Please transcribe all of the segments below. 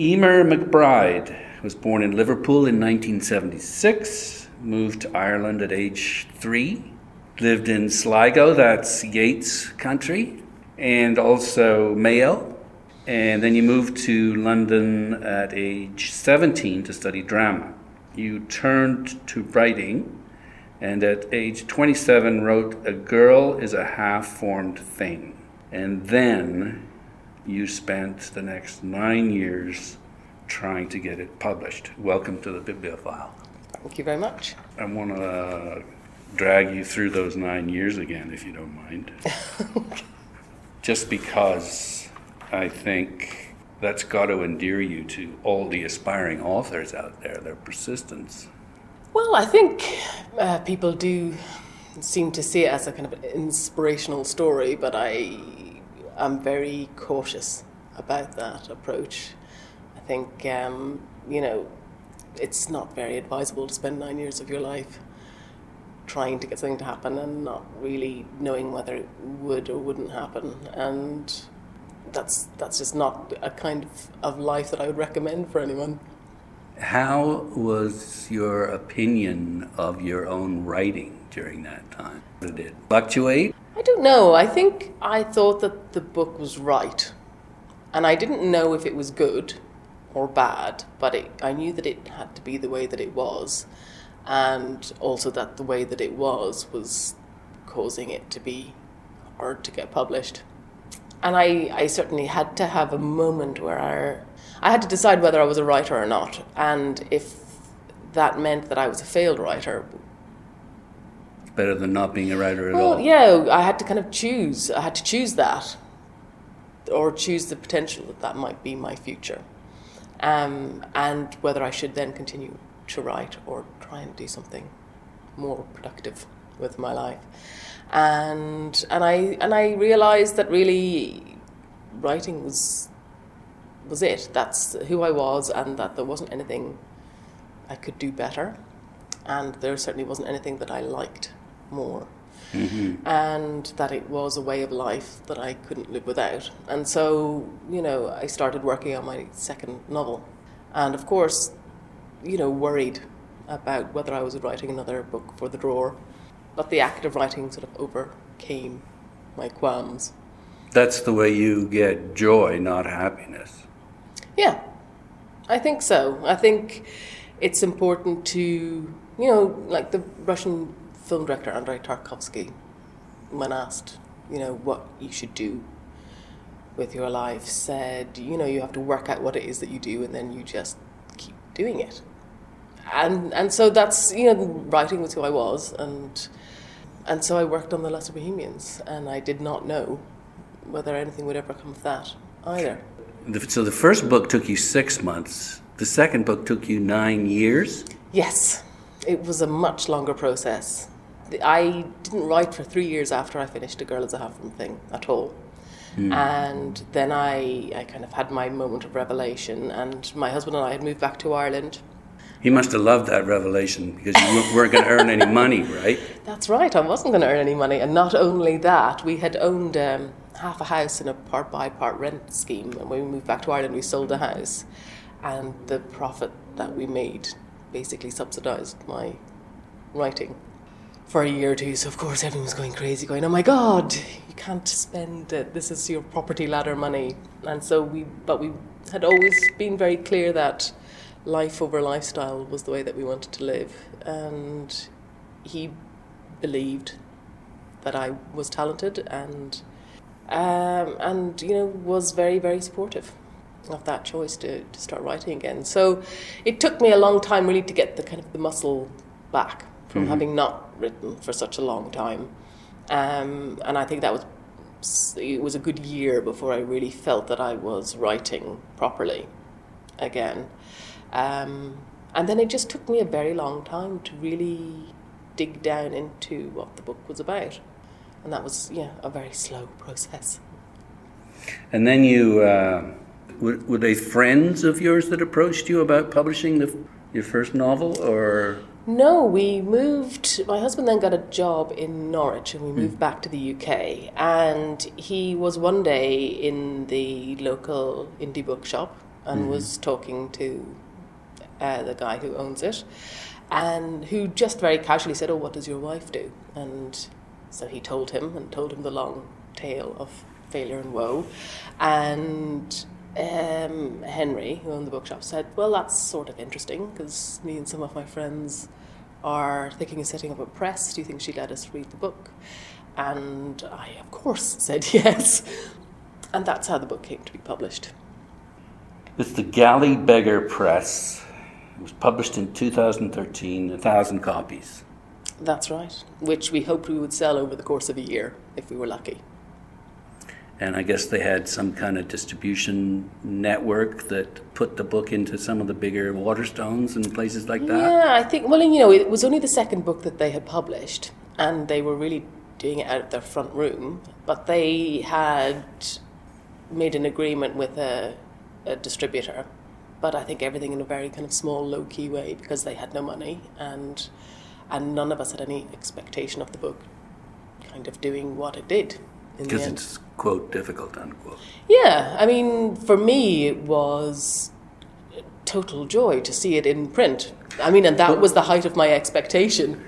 Eimear McBride was born in Liverpool in 1976, moved to Ireland at age three, lived in Sligo, that's Yeats country, and also Mayo. And then you moved to London at age 17 to study drama. You turned to writing and at age 27 wrote A Girl is a Half Formed Thing. And then you spent the next nine years trying to get it published. Welcome to the Bibliofile. Thank you very much. I want to drag you through those nine years again, if you don't mind. Just because I think that's got to endear you to all the aspiring authors out there, their persistence. Well, I think uh, people do seem to see it as a kind of inspirational story, but I am very cautious about that approach. I think, um, you know, it's not very advisable to spend nine years of your life trying to get something to happen and not really knowing whether it would or wouldn't happen. And that's that's just not a kind of, of life that I would recommend for anyone. How was your opinion of your own writing during that time? Did it fluctuate? I don't know. I think I thought that the book was right. And I didn't know if it was good or bad, but it, I knew that it had to be the way that it was. And also that the way that it was was causing it to be hard to get published. And I, I certainly had to have a moment where I, I had to decide whether I was a writer or not. And if that meant that I was a failed writer. Better than not being a writer at well, all. Yeah, I had to kind of choose. I had to choose that, or choose the potential that that might be my future, um, and whether I should then continue to write or try and do something more productive with my life. And and I and I realized that really writing was was it. That's who I was, and that there wasn't anything I could do better, and there certainly wasn't anything that I liked more. Mm-hmm. And that it was a way of life that I couldn't live without. And so, you know, I started working on my second novel. And of course, you know, worried about whether I was writing another book for the drawer. But the act of writing sort of overcame my qualms. That's the way you get joy, not happiness. Yeah, I think so. I think it's important to, you know, like the Russian film director Andrei Tarkovsky, when asked, you know, what you should do with your life, said, you know, you have to work out what it is that you do and then you just keep doing it. And and so that's you know, writing was who I was and and so I worked on the Lesser Bohemians and I did not know whether anything would ever come of that either. So the first book took you six months. The second book took you nine years. Yes, it was a much longer process. I didn't write for three years after I finished A Girl is a Half Thing at all. Mm. And then I, I kind of had my moment of revelation, and my husband and I had moved back to Ireland. He must have loved that revelation because you weren't going to earn any money, right? That's right, I wasn't going to earn any money. And not only that, we had owned um, half a house in a part buy, part rent scheme. And when we moved back to Ireland, we sold the house. And the profit that we made basically subsidised my writing for a year or two. So, of course, everyone was going crazy, going, oh my God, you can't spend it. This is your property ladder money. And so we, but we had always been very clear that life over lifestyle was the way that we wanted to live. And he believed that I was talented and um, and you know was very very supportive of that choice to, to start writing again. So it took me a long time really to get the kind of the muscle back from mm-hmm. having not written for such a long time. Um, and I think that was it was a good year before I really felt that I was writing properly again. Um, and then it just took me a very long time to really dig down into what the book was about and that was yeah a very slow process. And then you uh, were, were they friends of yours that approached you about publishing the, your first novel, or? No, we moved. My husband then got a job in Norwich, and we moved mm. back to the UK. And he was one day in the local indie bookshop, and was talking to uh, the guy who owns it, and who just very casually said, "Oh, what does your wife do?" And so he told him and told him the long tale of failure and woe, and. Um, Henry, who owned the bookshop, said, Well, that's sort of interesting because me and some of my friends are thinking of setting up a press. Do you think she'd let us read the book? And I, of course, said yes. And that's how the book came to be published. It's the Galley Beggar Press. It was published in 2013, a thousand copies. That's right, which we hoped we would sell over the course of a year if we were lucky. And I guess they had some kind of distribution network that put the book into some of the bigger Waterstones and places like that. Yeah, I think, well, you know, it was only the second book that they had published, and they were really doing it out of their front room, but they had made an agreement with a, a distributor, but I think everything in a very kind of small, low key way because they had no money, and, and none of us had any expectation of the book kind of doing what it did. in the Because end. it's, quote, difficult, unquote. Yeah, I mean, for me, it was total joy to see it in print. I mean, and that was the height of my expectation.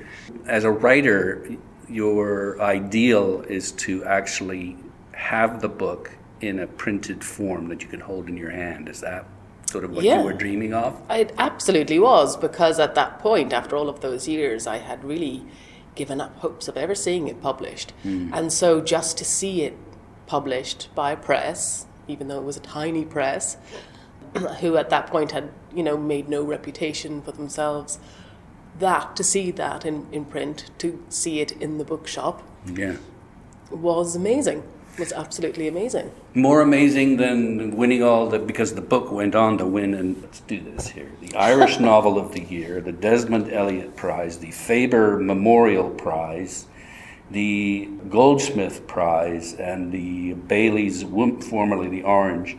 As a writer, your ideal is to actually have the book in a printed form that you can hold in your hand. Is that sort of what Yeah. you were dreaming of? It absolutely was, because at that point, after all of those years, I had really given up hopes of ever seeing it published. Hmm. And so just to see it published by a press, even though it was a tiny press, who at that point had, you know, made no reputation for themselves, that, to see that in, in print, to see it in the bookshop, Yeah. was amazing. Was absolutely amazing. More amazing than winning all the because the book went on to win and let's do this here. The Irish Novel of the Year, the Desmond Elliott Prize, the Faber Memorial Prize, the Goldsmith Prize, and the Bailey's, formerly the Orange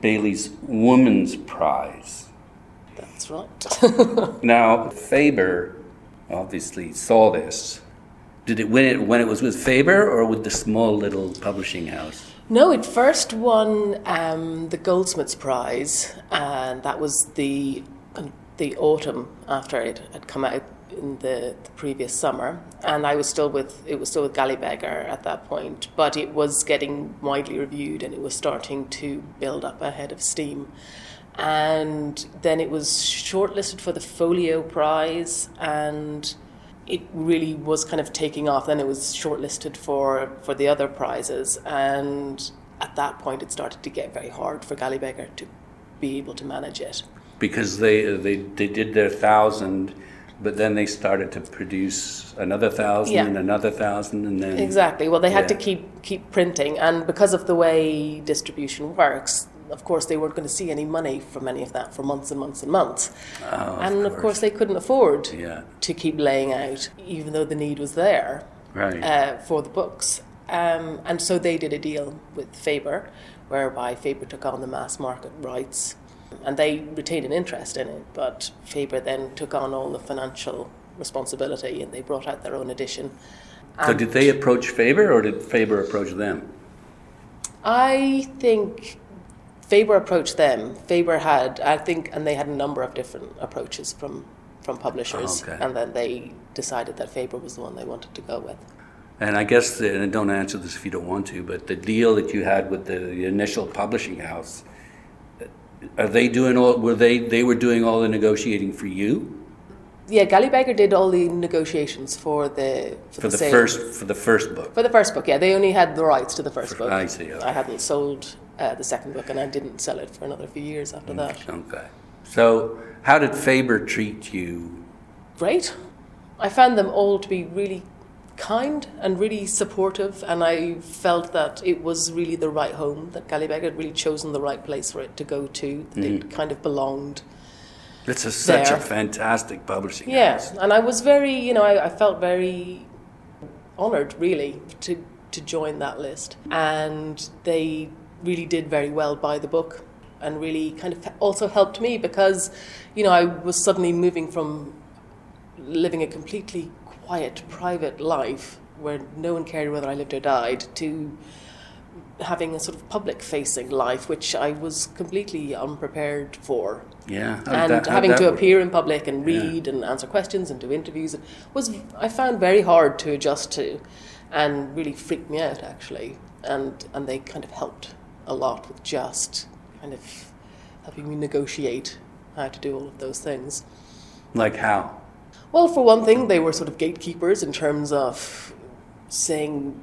Bailey's Woman's Prize. That's right. Now Faber obviously saw this. Did it win it when it was with Faber or with the small little publishing house? No, it first won um, the Goldsmiths Prize, and that was the the autumn after it had come out in the, the previous summer. And I was still with it was still with Galley Beggar at that point, but it was getting widely reviewed and it was starting to build up ahead of steam. And then it was shortlisted for the Folio Prize and it really was kind of taking off. Then it was shortlisted for, for the other prizes, and at that point, it started to get very hard for Galley Beggar to be able to manage it. because they they they did their thousand, but then they started to produce another thousand Yeah. and another thousand, and then Exactly. Well, they had to keep keep printing, and because of the way distribution works, of course, they weren't going to see any money from any of that for months and months and months. Oh, of and of course, they couldn't afford Yeah. to keep laying out, even though the need was there. right, uh, for the books. Um, and so they did a deal with Faber, whereby Faber took on the mass market rights, and they retained an interest in it. But Faber then took on all the financial responsibility, and they brought out their own edition. so did they approach Faber or did Faber approach them? I think Faber approached them. Faber had, I think, and they had a number of different approaches from from publishers, Okay. and then they decided that Faber was the one they wanted to go with. And I guess, the, and don't answer this if you don't want to, but the deal that you had with the, the initial publishing house, are they doing all? Were they they were doing all the negotiating for you Yeah, Galley Beggar did all the negotiations for the for, for the sale. first for the first book? For the first book, yeah, they only had the rights to the first book. I see, okay. I hadn't sold uh, the second book, and I didn't sell it for another few years after that. Okay. So how did Faber treat you? Great. I found them all to be really kind and really supportive, and I felt that it was really the right home. That Galley Beggar had really chosen the right place for it to go to. That Mm-hmm. It kind of belonged. It's a, such a fantastic publishing Yeah, house. and I was very, you know, I, I felt very honoured, really, to to join that list, and they really did very well by the book, and really kind of also helped me because, you know, I was suddenly moving from living a completely quiet, private life where no one cared whether I lived or died to having a sort of public facing life, which I was completely unprepared for. Yeah. And that- having to appear in public and read and answer questions and do interviews was I found very hard to adjust to, and really freaked me out actually. And and they kind of helped a lot with just kind of helping me negotiate how to do all of those things. Like how? Well, for one thing, they were sort of gatekeepers in terms of saying,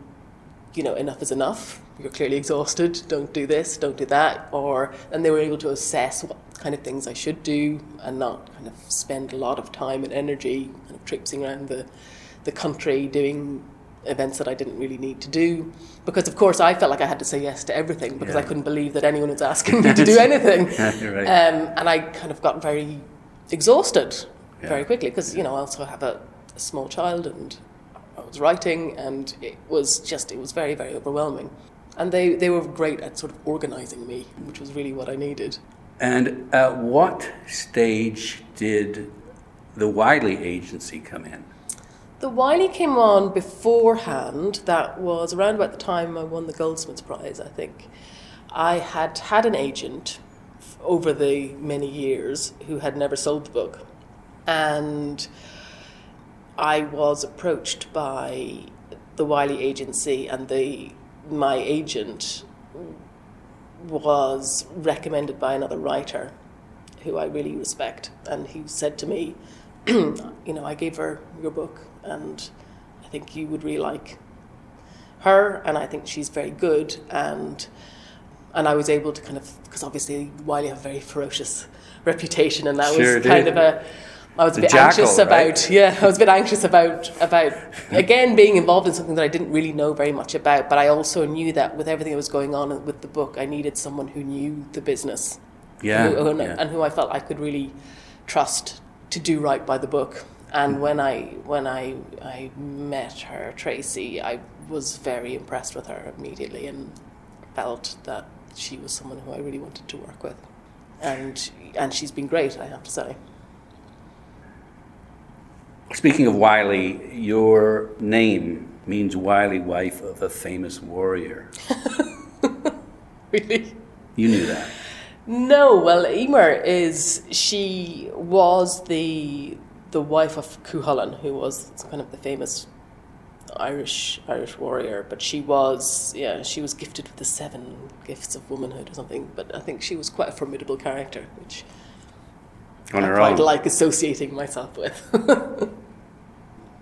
you know, enough is enough. You're clearly exhausted. Don't do this. Don't do that. Or and they were able to assess what kind of things I should do and not kind of spend a lot of time and energy kind of traipsing around the the country doing events that I didn't really need to do. Because of course I felt like I had to say yes to everything because I couldn't believe that anyone was asking me to do anything. You're right. Um, and I kind of got very exhausted Yeah. very quickly because you know I also have a, a small child and I was writing and it was just it was very very overwhelming. And they, they were great at sort of organizing me, which was really what I needed. And at what stage did the Wylie agency come in? The Wylie came on beforehand. That was around about the time I won the Goldsmiths Prize, I think. I had had an agent over the many years who had never sold the book. And I was approached by the Wylie agency, and the, my agent was recommended by another writer who I really respect. And he said to me, you know, I gave her your book, and I think you would really like her, and I think she's very good. And and I was able to kind of because obviously Wylie have a very ferocious reputation, and that Sure was kind of a. I was a The bit jackal, anxious right? about yeah, I was a bit anxious about about again being involved in something that I didn't really know very much about. But I also knew that with everything that was going on with the book, I needed someone who knew the business Yeah. who, who- yeah. and who I felt I could really trust to do right by the book. And mm. when I when I I met her, Tracy, I was very impressed with her immediately and felt that she was someone who I really wanted to work with. And and she's been great, I have to say. Speaking of Wylie, your name means Wiley, wife of a famous warrior. Really. You knew that. No, well, Emer is she was the the wife of Cuchulainn, who was kind of the famous Irish Irish warrior. But she was yeah, she was gifted with the seven gifts of womanhood or something. But I think she was quite a formidable character, which On I quite own. like associating myself with.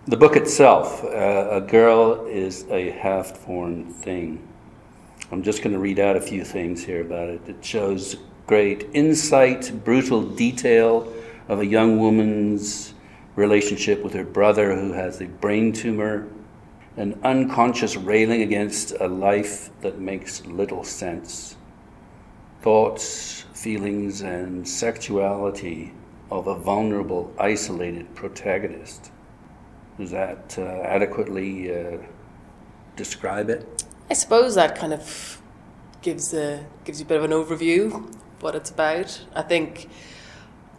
The book itself, uh, A Girl is a Half Formed Thing. I'm just going to read out a few things here about it. It shows great insight, brutal detail of a young woman's relationship with her brother who has a brain tumor, an unconscious railing against a life that makes little sense, thoughts, feelings, and sexuality of a vulnerable, isolated protagonist. Does that uh, adequately uh, describe it? I suppose that kind of gives a gives you a bit of an overview of what it's about. I think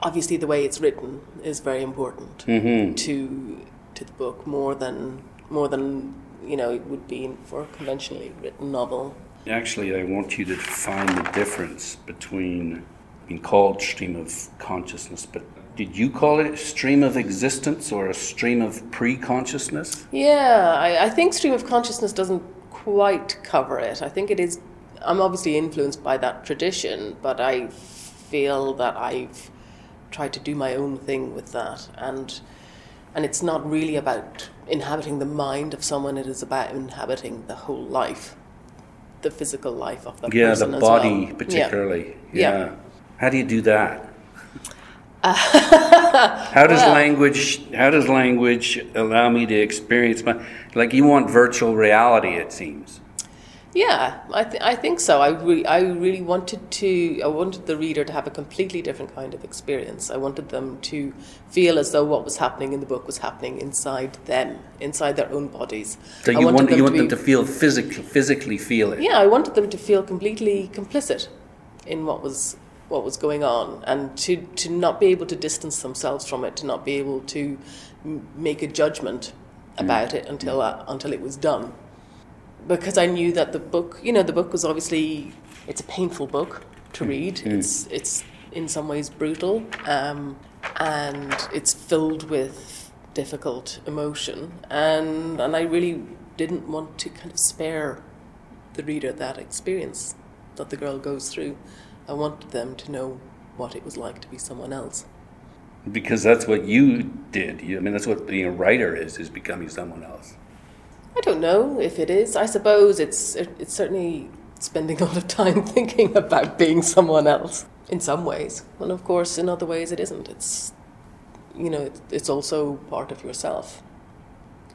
obviously the way it's written is very important Mm-hmm. to to the book more than more than you know it would be for a conventionally written novel. Actually, I want you to find the difference between being called stream of consciousness, but did you call it stream of existence or a stream of pre-consciousness? Yeah, I, I think stream of consciousness doesn't quite cover it. I think it is. I'm obviously influenced by that tradition, but I feel that I've tried to do my own thing with that, and and it's not really about inhabiting the mind of someone. It is about inhabiting the whole life, the physical life of the Yeah, person the as body well. Yeah. particularly. Yeah. How do you do that? how does Well- language how does language allow me to experience my like you want virtual reality it seems. Yeah, I, th- I think so. I, re- I really wanted to, I wanted the reader to have a completely different kind of experience. I wanted them to feel as though what was happening in the book was happening inside them, inside their own bodies. So you want you want them to feel physically physically feel it. Yeah, I wanted them to feel completely complicit in what was what was going on, and to to not be able to distance themselves from it, to not be able to m- make a judgment about it until uh, until it was done. Because I knew that the book, you know, the book was obviously it's a painful book to read. It's it's in some ways brutal, um, and it's filled with difficult emotion, and and I really didn't want to kind of spare the reader that experience that the girl goes through. I wanted them to know what it was like to be someone else. Because that's what you did. I mean, that's what being a writer is: is becoming someone else. I don't know if it is. I suppose it's it's certainly spending a lot of time thinking about being someone else in some ways, and of course, in other ways, it isn't. It's you know, it's also part of yourself,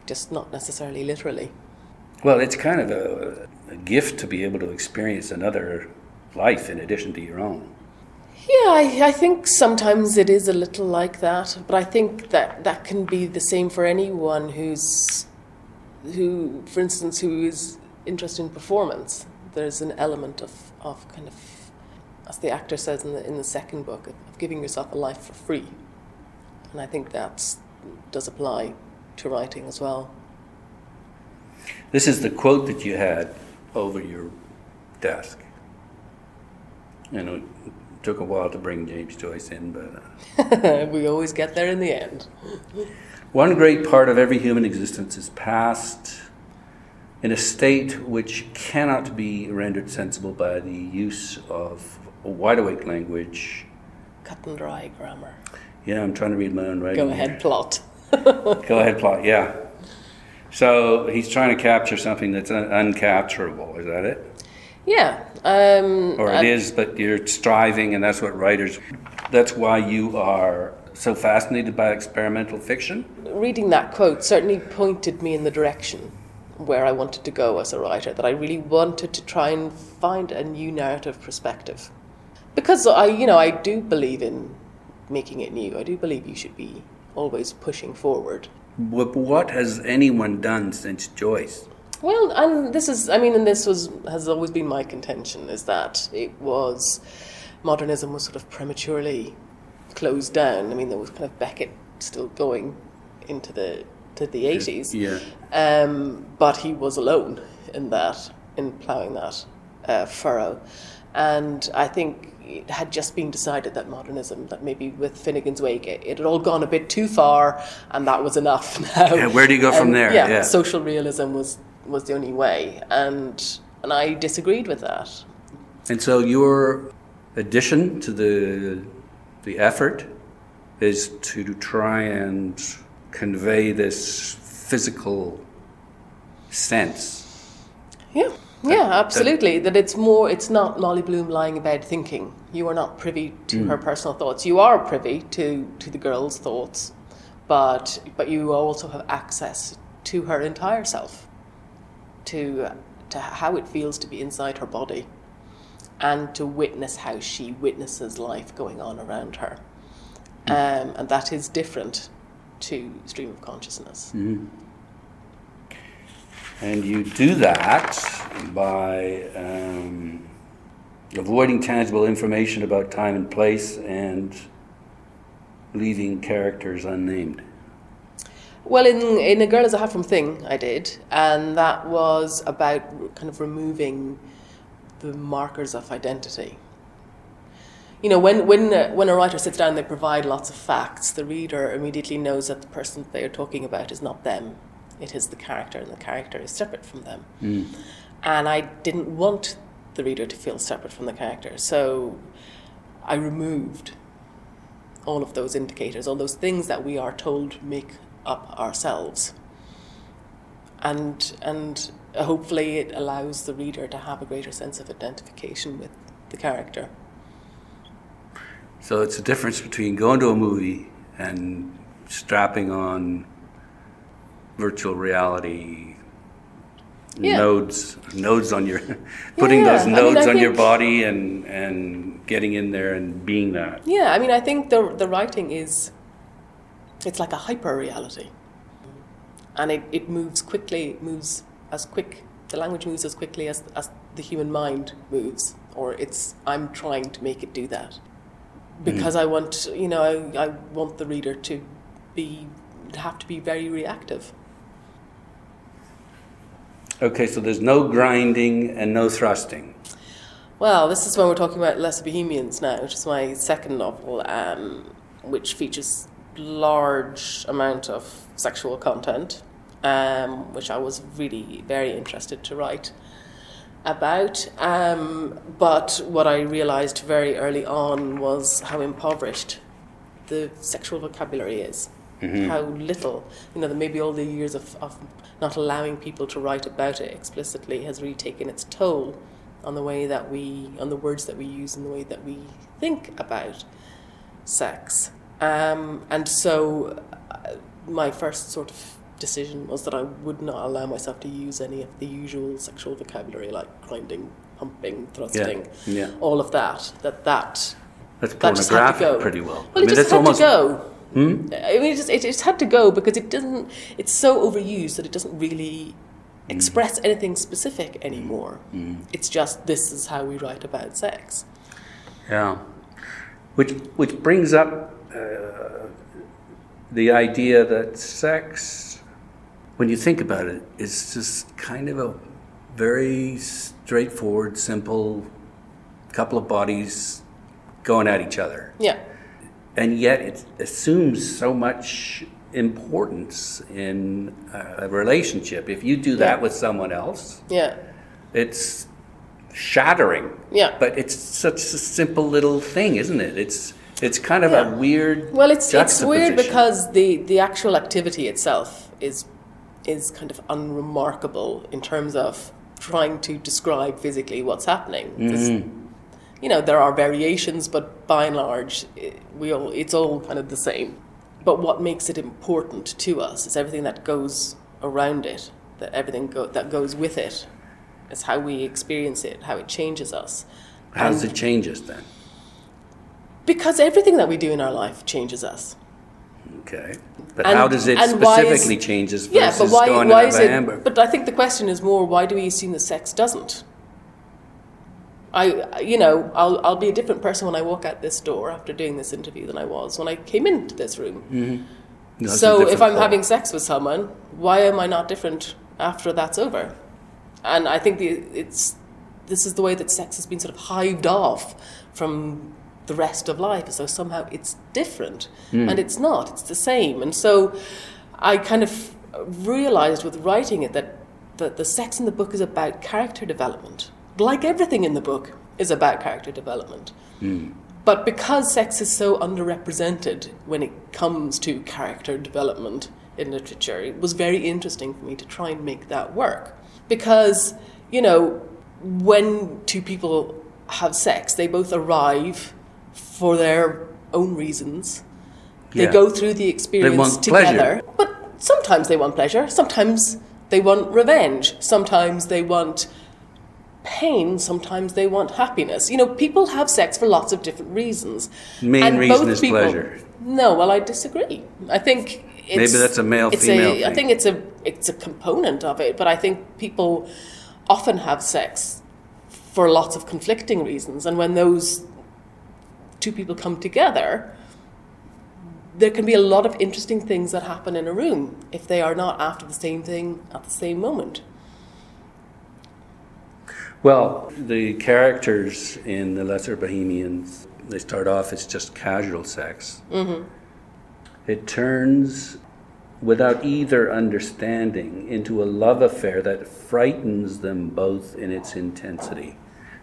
just not necessarily literally. Well, it's kind of a, a gift to be able to experience another life in addition to your own. Yeah, I, I think sometimes it is a little like that, but I think that that can be the same for anyone who's, who, for instance, who is interested in performance. There's an element of, of kind of, as the actor says in the, in the second book, of, of giving yourself a life for free. And I think that does apply to writing as well. This is the quote that you had over your desk. Know, it took a while to bring James Joyce in, but. Uh, we always get there in the end. One great part of every human existence is passed in a state which cannot be rendered sensible by the use of a wide awake language. Cut and dry grammar. Yeah, I'm trying to read my own writing. Go ahead, plot. Go ahead, plot, yeah. So he's trying to capture something that's un- uncapturable. Is that it? Yeah. Um, or it is, but you're striving, and that's what writers. That's why you are so fascinated by experimental fiction. Reading that quote certainly pointed me in the direction where I wanted to go as a writer. That I really wanted to try and find a new narrative perspective, because I, you know, I do believe in making it new. I do believe you should be always pushing forward. What, what has anyone done since Joyce? Well, and this is, I mean, and this was has always been my contention is that it was modernism was sort of prematurely closed down. I mean, there was kind of Beckett still going into the to the eighties, yeah. Um, but he was alone in that, in ploughing that uh, furrow, and I think it had just been decided that modernism, that maybe with Finnegans Wake, it, it, had all gone a bit too far, and that was enough now. Yeah, where do you go from there? Yeah, yeah, social realism was was the only way, and and I disagreed with that. And so your addition to the the effort is to try and convey this physical sense. Yeah. Yeah, absolutely. That, it's more, it's not Molly Bloom lying in bed thinking. You are not privy to mm. her personal thoughts. You are privy to, to the girl's thoughts, but, but you also have access to her entire self, to, to how it feels to be inside her body, and to witness how she witnesses life going on around her. Mm. Um, and that is different to stream of consciousness. Mm. And you do that by um, avoiding tangible information about time and place and leaving characters unnamed. Well, in, in A Girl is a Half From Thing, I did, and that was about kind of removing the markers of identity. You know, when, when, uh, when a writer sits down, they provide lots of facts, the reader immediately knows that the person they are talking about is not them it is the character, and the character is separate from them. Mm. And I didn't want the reader to feel separate from the character, so I removed all of those indicators, all those things that we are told make up ourselves. And, and hopefully, it allows the reader to have a greater sense of identification with the character. So it's a difference between going to a movie and strapping on virtual reality yeah. nodes nodes on your putting yeah, those nodes I mean, I on your body and and getting in there and being that yeah i mean i think the the writing is it's like a hyper reality and it, it moves quickly moves as quick the language moves as quickly as, as the human mind moves or it's i'm trying to make it do that because mm. i want you know I, I want the reader to be have to be very reactive Okay, so there's no grinding and no thrusting. Well, this is when we're talking about Lesser Bohemians now, which is my second novel, um, which features large amount of sexual content, um, which I was really very interested to write about. Um, but what I realized very early on was how impoverished the sexual vocabulary is. How little, you know, maybe all the years of, of not allowing people to write about it explicitly has really taken its toll on the way that we, on the words that we use and the way that we think about sex. Um, and so uh, my first sort of decision was that I would not allow myself to use any of the usual sexual vocabulary like grinding, pumping, thrusting, yeah. all of that. That that That's that just had to pornographic go pretty well. Well, I mean, it just had almost to go. Hmm? I mean, it just, it just had to go because it doesn't. It's so overused that it doesn't really express anything specific anymore. It's just this is how we write about sex. Yeah, which which brings up uh, the idea that sex, when you think about it, is just kind of a very straightforward, simple couple of bodies going at each other, Yeah, and yet it assumes so much importance in a relationship. If you do that Yeah. with someone else, yeah, it's shattering. yeah. But it's such a simple little thing, isn't it? It's it's kind of Yeah. a weird. Well, it's it's weird because the the actual activity itself is is kind of unremarkable in terms of trying to describe physically what's happening. 'Cause, mm-hmm. You know, there are variations, but by and large, i we all it's all kind of the same. But what makes it important to us is everything that goes around it, that everything go, that goes with it. it, is how we experience it, how it changes us. how does it change us then? Because everything that we do in our life changes us. Okay, but And- how does it why is- specifically change us versus Yeah, but why, going why is it? hamburger? But I think the question is more: Why do we assume that sex doesn't? I, you know, I'll I'll be a different person when I walk out this door after doing this interview than I was when I came into this room. Mm-hmm. A so if I'm having sex with someone, why am I not different after that's over? And I think the, it's this is the way that sex has been sort of hived off from the rest of life, as though somehow it's different, hmm. and it's not. It's the same. And so I kind of realized with writing it that that the sex in the book is about character development, like everything in the book is about character development. Hmm. But because sex is so underrepresented when it comes to character development in literature, it was very interesting for me to try and make that work. Because, you know, when two people have sex, they both arrive for their own reasons. They Yeah. go through the experience together. pleasure. But sometimes they want pleasure, sometimes they want revenge, sometimes they want pain, sometimes they want happiness. You know, people have sex for lots of different reasons. Main And reason both is people- pleasure. No, well, I disagree. I think it's, Maybe that's a male-female it's a- I thing. think it's a it's a component of it, but I think people often have sex for lots of conflicting reasons, and when those two people come together, there can be a lot of interesting things that happen in a room if they are not after the same thing at the same moment. Well, the characters in the Lesser Bohemians, they start off as just casual sex. Mm-hmm. It turns, without either understanding, into a love affair that frightens them both in its intensity.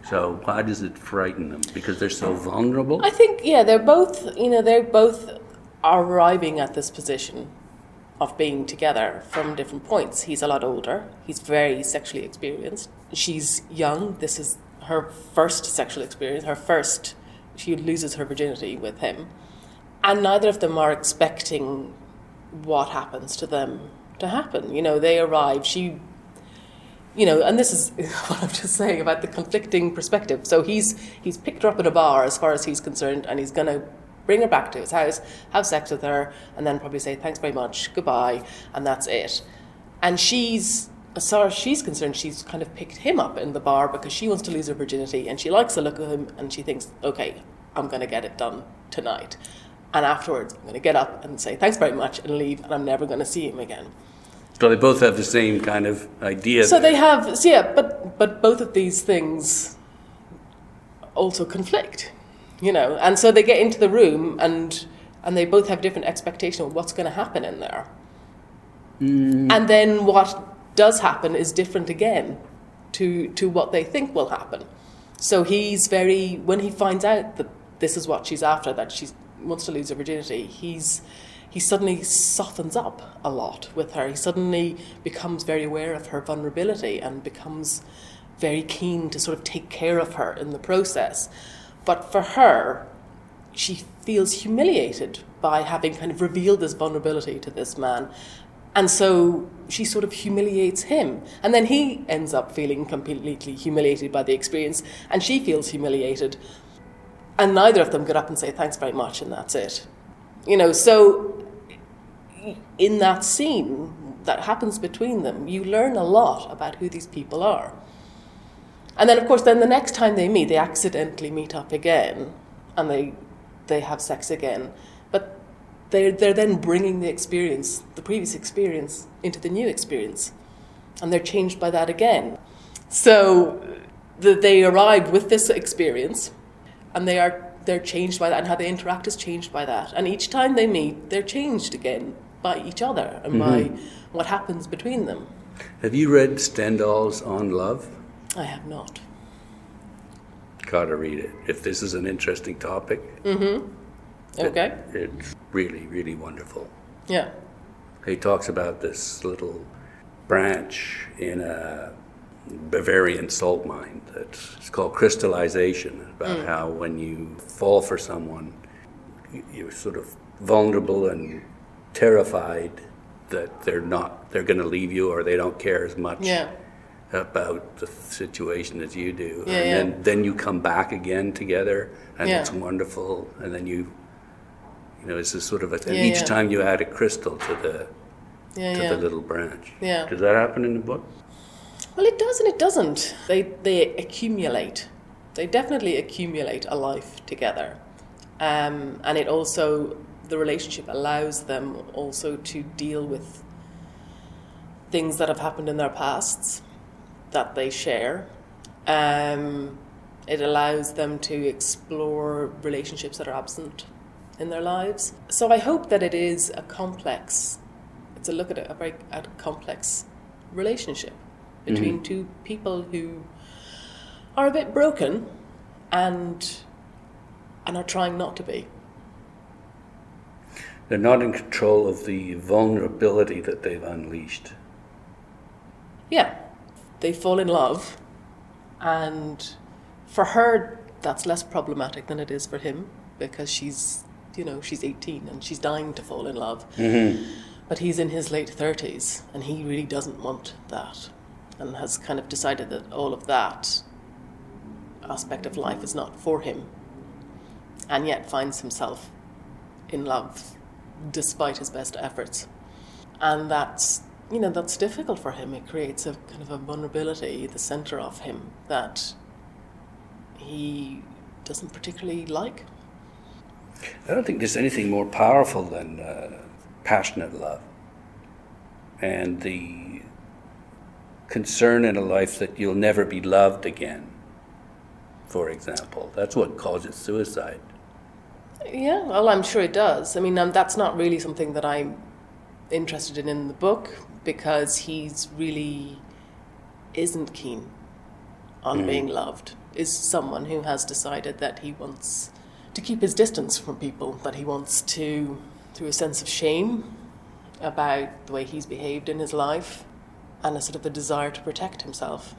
So, why does it frighten them? Because they're so vulnerable? I think yeah, they're both you know they're both arriving at this position of being together from different points. He's a lot older. He's very sexually experienced. She's young. This is her first sexual experience. Her first. She loses her virginity with him, and neither of them are expecting what happens to them to happen. You know, they arrive. She you know, and this is what I'm just saying about the conflicting perspective. So he's he's picked her up at a bar as far as he's concerned, and he's going to bring her back to his house, have sex with her, and then probably say thanks very much, goodbye, and that's it. And she's as far as she's concerned, she's kind of picked him up in the bar because she wants to lose her virginity, and she likes the look of him, and she thinks, okay, I'm going to get it done tonight. And afterwards, I'm going to get up and say thanks very much and leave, and I'm never going to see him again. So they both have the same kind of idea. So there. they have, so yeah, but but both of these things also conflict, you know, and so they get into the room and and they both have different expectation of what's going to happen in there, mm. and then what does happen is different again to to what they think will happen. So he's very when he finds out that this is what she's after, that she wants to lose her virginity, he's he suddenly softens up a lot with her. He suddenly becomes very aware of her vulnerability and becomes very keen to sort of take care of her in the process. But for her, she feels humiliated by having kind of revealed this vulnerability to this man. And so she sort of humiliates him. And then he ends up feeling completely humiliated by the experience, and she feels humiliated. And neither of them get up and say, thanks very much, and that's it. You know, so in that scene that happens between them, you learn a lot about who these people are. And then, of course, then the next time they meet, they accidentally meet up again, and they they have sex again. But they're they're then bringing the experience, the previous experience, into the new experience, and they're changed by that again. So the, they arrive with this experience, and they are they're changed by that, and how they interact is changed by that. And each time they meet, they're changed again by each other and by what happens between them. Have you read Stendhal's On Love? I have not. Gotta read it. If this is an interesting topic, Mm-hmm. Okay. it's really, really wonderful. Yeah. He talks about this little branch in a Bavarian salt mine that's called crystallization, about mm. how when you fall for someone, you- you're sort of vulnerable and terrified that they're not, they're going to leave you or they don't care as much Yeah. about the situation as you do. Yeah, and yeah. then, then you come back again together and it's wonderful. And then you, you know, it's a sort of a, each time you add a crystal to the, to the little branch. Yeah. Does that happen in the book? Well, it does and it doesn't. They they accumulate. They definitely accumulate a life together, um, and it also the relationship allows them also to deal with things that have happened in their pasts that they share. Um, it allows them to explore relationships that are absent in their lives. So I hope that it is a complex. It's a look at a, a very at a complex relationship between mm-hmm. two people who are a bit broken and and are trying not to be. They're not in control of the vulnerability that they've unleashed. Yeah, they fall in love, and for her, that's less problematic than it is for him because she's, you know, she's 18 and she's dying to fall in love. Mm-hmm. But he's in his late 30s and he really doesn't want that and has kind of decided that all of that aspect of life is not for him and yet finds himself in love despite his best efforts. And that's you know that's difficult for him. It creates a kind of a vulnerability the center of him that he doesn't particularly like. I don't think there's anything more powerful than uh, passionate love. And the concern in a life that you'll never be loved again, for example. That's what causes suicide. yeah well i'm sure it does i mean um, that's not really something that i'm interested in in the book because he's really isn't keen on being loved is someone who has decided that he wants to keep his distance from people that he wants to through a sense of shame about the way he's behaved in his life and a sort of a desire to protect himself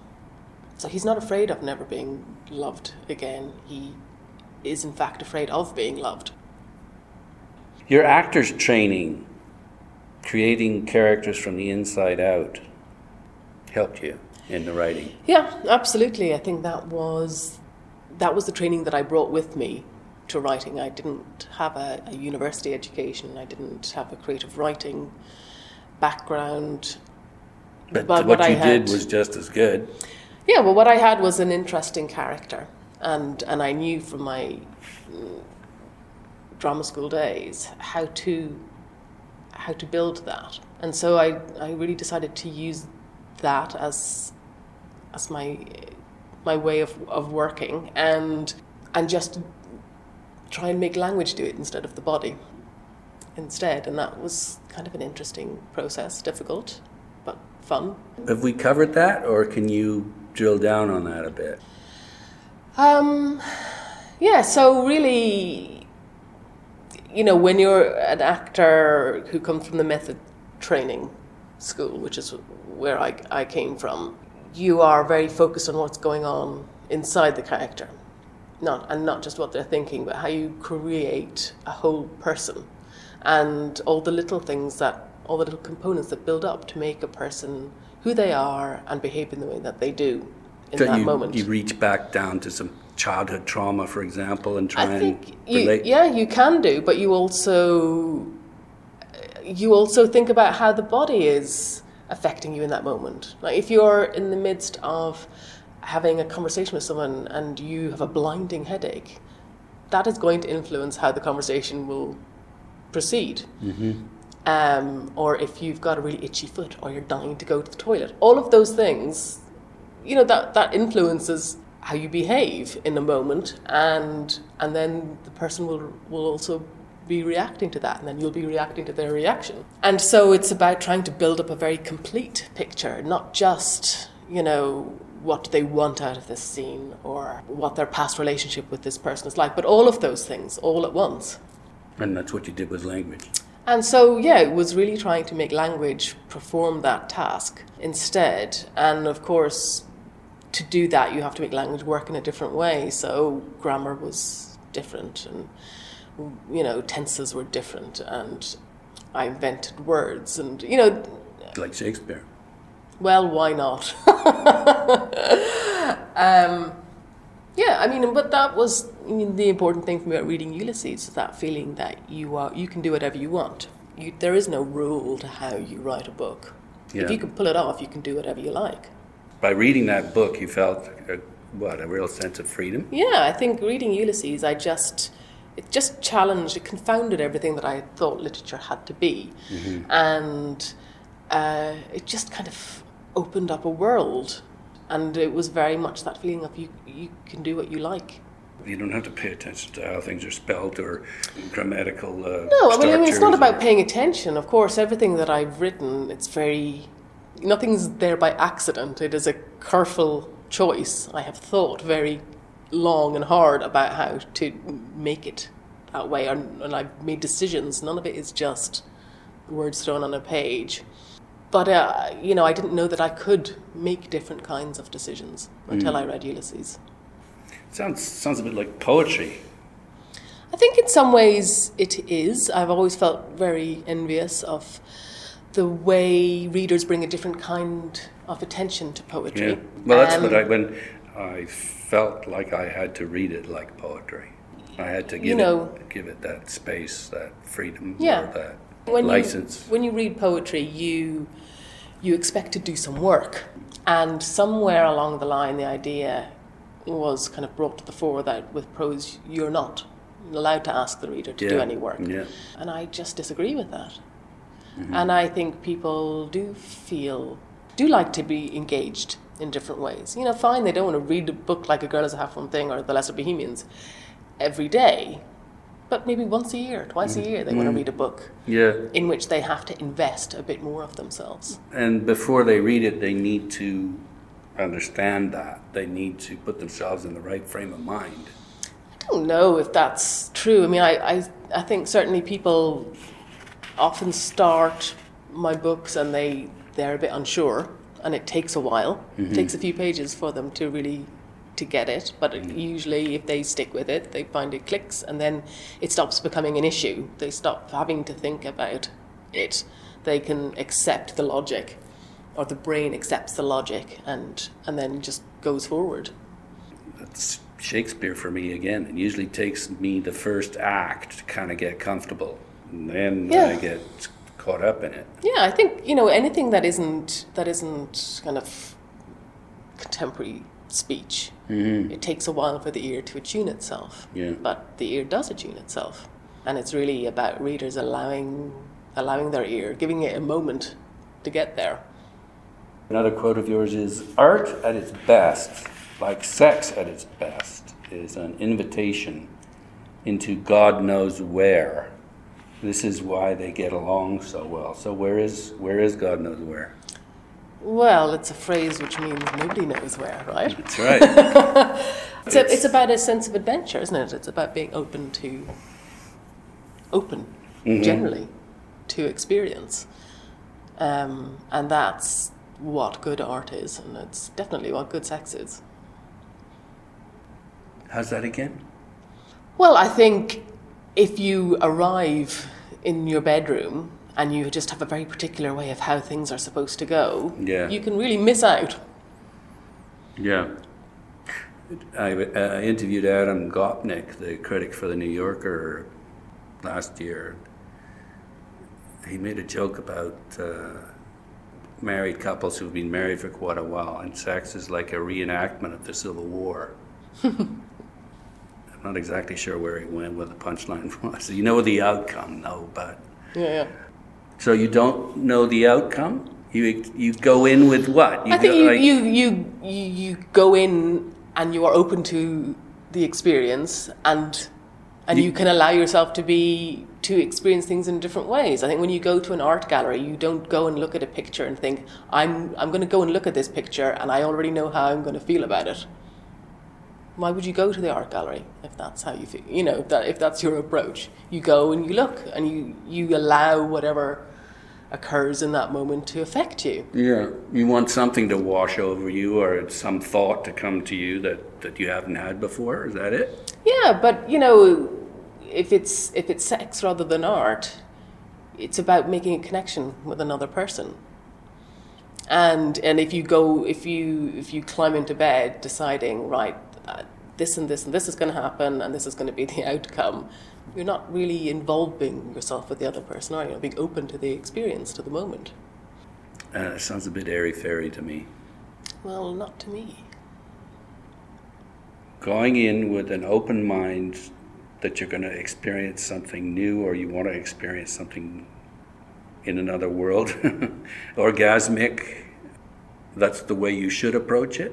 so he's not afraid of never being loved again he is in fact afraid of being loved Your actor's training, creating characters from the inside out, helped you in the writing. Yeah, absolutely. I think that was that was the training that I brought with me to writing. I didn't have a, a university education. I didn't have a creative writing background. But, But what, what I you had- did was just as good. Yeah, well, what I had was an interesting character, and and I knew from my mm, drama school days how to how to build that. And so I, I really decided to use that as as my my way of, of working and and just try and make language do it instead of the body instead and that was kind of an interesting process difficult fun. Have we covered that or can you drill down on that a bit? Um, yeah so really you know when you're an actor who comes from the method training school which is where I, I came from you are very focused on what's going on inside the character. Not and not just what they're thinking, but how you create a whole person and all the little things that all the little components that build up to make a person who they are and behave in the way that they do in so that you, moment. You reach back down to some childhood trauma, for example, and try I think and you, relate. yeah, you can do, but you also you also think about how the body is affecting you in that moment. Like if you're in the midst of having a conversation with someone and you have a blinding headache, that is going to influence how the conversation will proceed. Mm-hmm. Um, or if you've got a really itchy foot or you're dying to go to the toilet, all of those things, you know, that, that influences how you behave in a moment, and and then the person will will also be reacting to that, and then you'll be reacting to their reaction. And so it's about trying to build up a very complete picture, not just you know what they want out of this scene or what their past relationship with this person is like, but all of those things all at once. And that's what you did with language. And so, yeah, it was really trying to make language perform that task instead. And of course, to do that, you have to make language work in a different way. So, grammar was different, and, you know, tenses were different, and I invented words, and, you know. Like Shakespeare. Well, why not? um, yeah, I mean, but that was the important thing for me about reading Ulysses, is that feeling that you are you can do whatever you want. You, there is no rule to how you write a book. Yeah. If you can pull it off, you can do whatever you like. By reading that book, you felt a, what a real sense of freedom. Yeah, I think reading Ulysses, I just it just challenged, it confounded everything that I thought literature had to be, mm-hmm. and uh, it just kind of opened up a world and it was very much that feeling of you you can do what you like you don't have to pay attention to how things are spelt or grammatical uh, no i mean it's not about paying attention. Of course everything that i've written it's very nothing's there by accident. It is a careful choice. I have thought very long and hard about how to make it that way and, and i've made decisions. None of it is just words thrown on a page. But uh, you know, I didn't know that I could make different kinds of decisions until mm. I read Ulysses. Sounds sounds a bit like poetry. I think in some ways it is. I've always felt very envious of the way readers bring a different kind of attention to poetry. Yeah. Well, that's um, what I when I felt like I had to read it like poetry. I had to give you know, it give it that space, that freedom, yeah. that when license. You, when you read poetry, you you expect to do some work. And somewhere along the line, the idea was kind of brought to the fore that with prose, you're not allowed to ask the reader to yeah. do any work. Yeah. And I just disagree with that. Mm-hmm. And I think people do feel, do like to be engaged in different ways. You know, fine, they don't want to read a book like A Girl is a Half-formed Thing or The Lesser Bohemians every day, but maybe once a year, twice mm. a year, they mm. want to read a book. Yeah. In which they have to invest a bit more of themselves. And before they read it, they need to understand that. They need to put themselves in the right frame of mind. I don't know if that's true. I mean, I, I, I think certainly people often start my books and they, they're a bit unsure and it takes a while. Mm-hmm. It takes a few pages for them to really to get it, but mm. usually if they stick with it, they find it clicks and then it stops becoming an issue. They stop having to think about it. They can accept the logic or the brain accepts the logic and and then just goes forward. That's Shakespeare for me again. It usually takes me the first act to kind of get comfortable and then yeah. I get caught up in it. Yeah, I think, you know, anything that isn't that isn't kind of contemporary speech. Mm-hmm. It takes a while for the ear to attune itself. Yeah. But the ear does attune itself. And it's really about readers allowing allowing their ear, giving it a moment to get there. Another quote of yours is Art at its best, like sex at its best, is an invitation into God knows where. This is why they get along so well. So where is where is God knows where? Well, it's a phrase which means nobody knows where, right? That's right. It's, it's about a sense of adventure, isn't it? It's about being open to, open generally to experience. Um, and that's what good art is, and it's definitely what good sex is. How's that again? Well, I think if you arrive in your bedroom and you just have a very particular way of how things are supposed to go, Yeah. you can really miss out. Yeah. I uh, interviewed Adam Gopnik, the critic for the New Yorker, last year. He made a joke about uh, married couples who've been married for quite a while, and sex is like a reenactment of the Civil War. I'm not exactly sure where he went, what the punchline was. You know the outcome, though, but. Yeah, yeah. So you don't know the outcome? You, you go in with what? I think go, you, like- you, you, you, you go in and you are open to the experience and and you, can allow yourself to be to experience things in different ways. I think when you go to an art gallery, you don't go and look at a picture and think, I'm I'm going to go and look at this picture and I already know how I'm going to feel about it. Why would you go to the art gallery if that's how you feel? You know, if, that, if that's your approach, you go and you look and you you allow whatever occurs in that moment to affect you. Yeah, you want something to wash over you or some thought to come to you that, that you haven't had before. Is that it? Yeah, but you know, if it's if it's sex rather than art, it's about making a connection with another person. And and if you go if you if you climb into bed deciding right uh, this and this and this is going to happen and this is going to be the outcome, you're not really involving yourself with the other person, are you? You're being open to the experience, to the moment. Uh, it sounds a bit airy fairy to me. Well, not to me. Going in with an open mind that you're going to experience something new or you want to experience something in another world, orgasmic, that's the way you should approach it.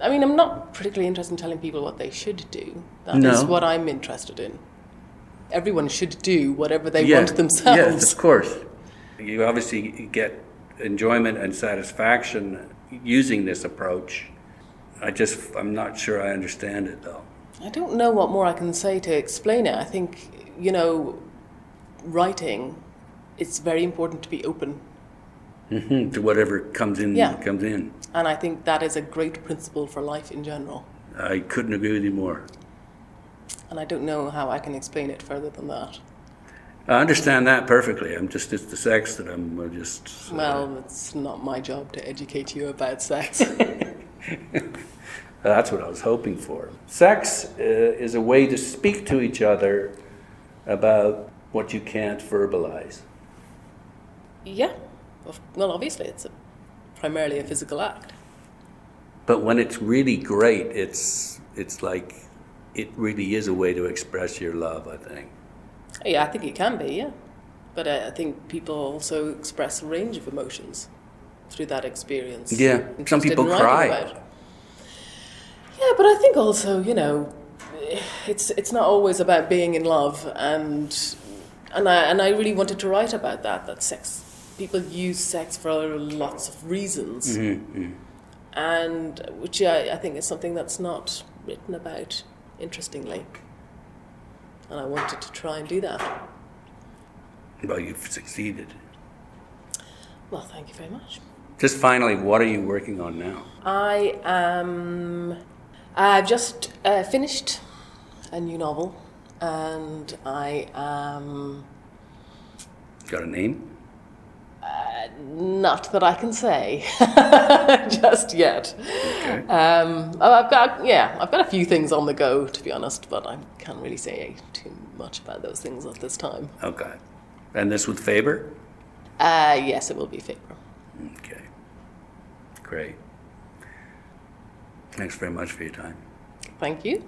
I mean, I'm not particularly interested in telling people what they should do. That is No. what I'm interested in. Everyone should do whatever they Yeah, want themselves. Yes, of course. You obviously get enjoyment and satisfaction using this approach. I just, I'm not sure I understand it though. I don't know what more I can say to explain it. I think, you know, writing, it's very important to be open. Mhm, To whatever comes in, Yeah. comes in. And I think that is a great principle for life in general. I couldn't agree with you more. And I don't know how I can explain it further than that. I understand that perfectly. I'm just, it's the sex that I'm just. uh, Well, it's not my job to educate you about sex. That's what I was hoping for. Sex uh, is a way to speak to each other about what you can't verbalize. yeah. Well, obviously, it's a, primarily a physical act. But when it's really great, it's it's like it really is a way to express your love. I think. Yeah, I think it can be, yeah. But uh, I think people also express a range of emotions through that experience. Yeah, Interested some people cry. Yeah, but I think also, you know, it's it's not always about being in love, and and I and I really wanted to write about that. That sex, people use sex for lots of reasons, Mm-hmm. and which I, I think is something that's not written about interestingly. And I wanted to try and do that. Well, you've succeeded. Well, thank you very much. Just finally, what are you working on now? I am. I've just uh, finished a new novel, and I am Got a name? not that I can say just yet. Okay. Um, oh, I've got yeah, I've got a few things on the go to be honest, but I can't really say too much about those things at this time. Okay. And this with Faber? Uh, yes, it will be Faber. Okay. Great. Thanks very much for your time. Thank you.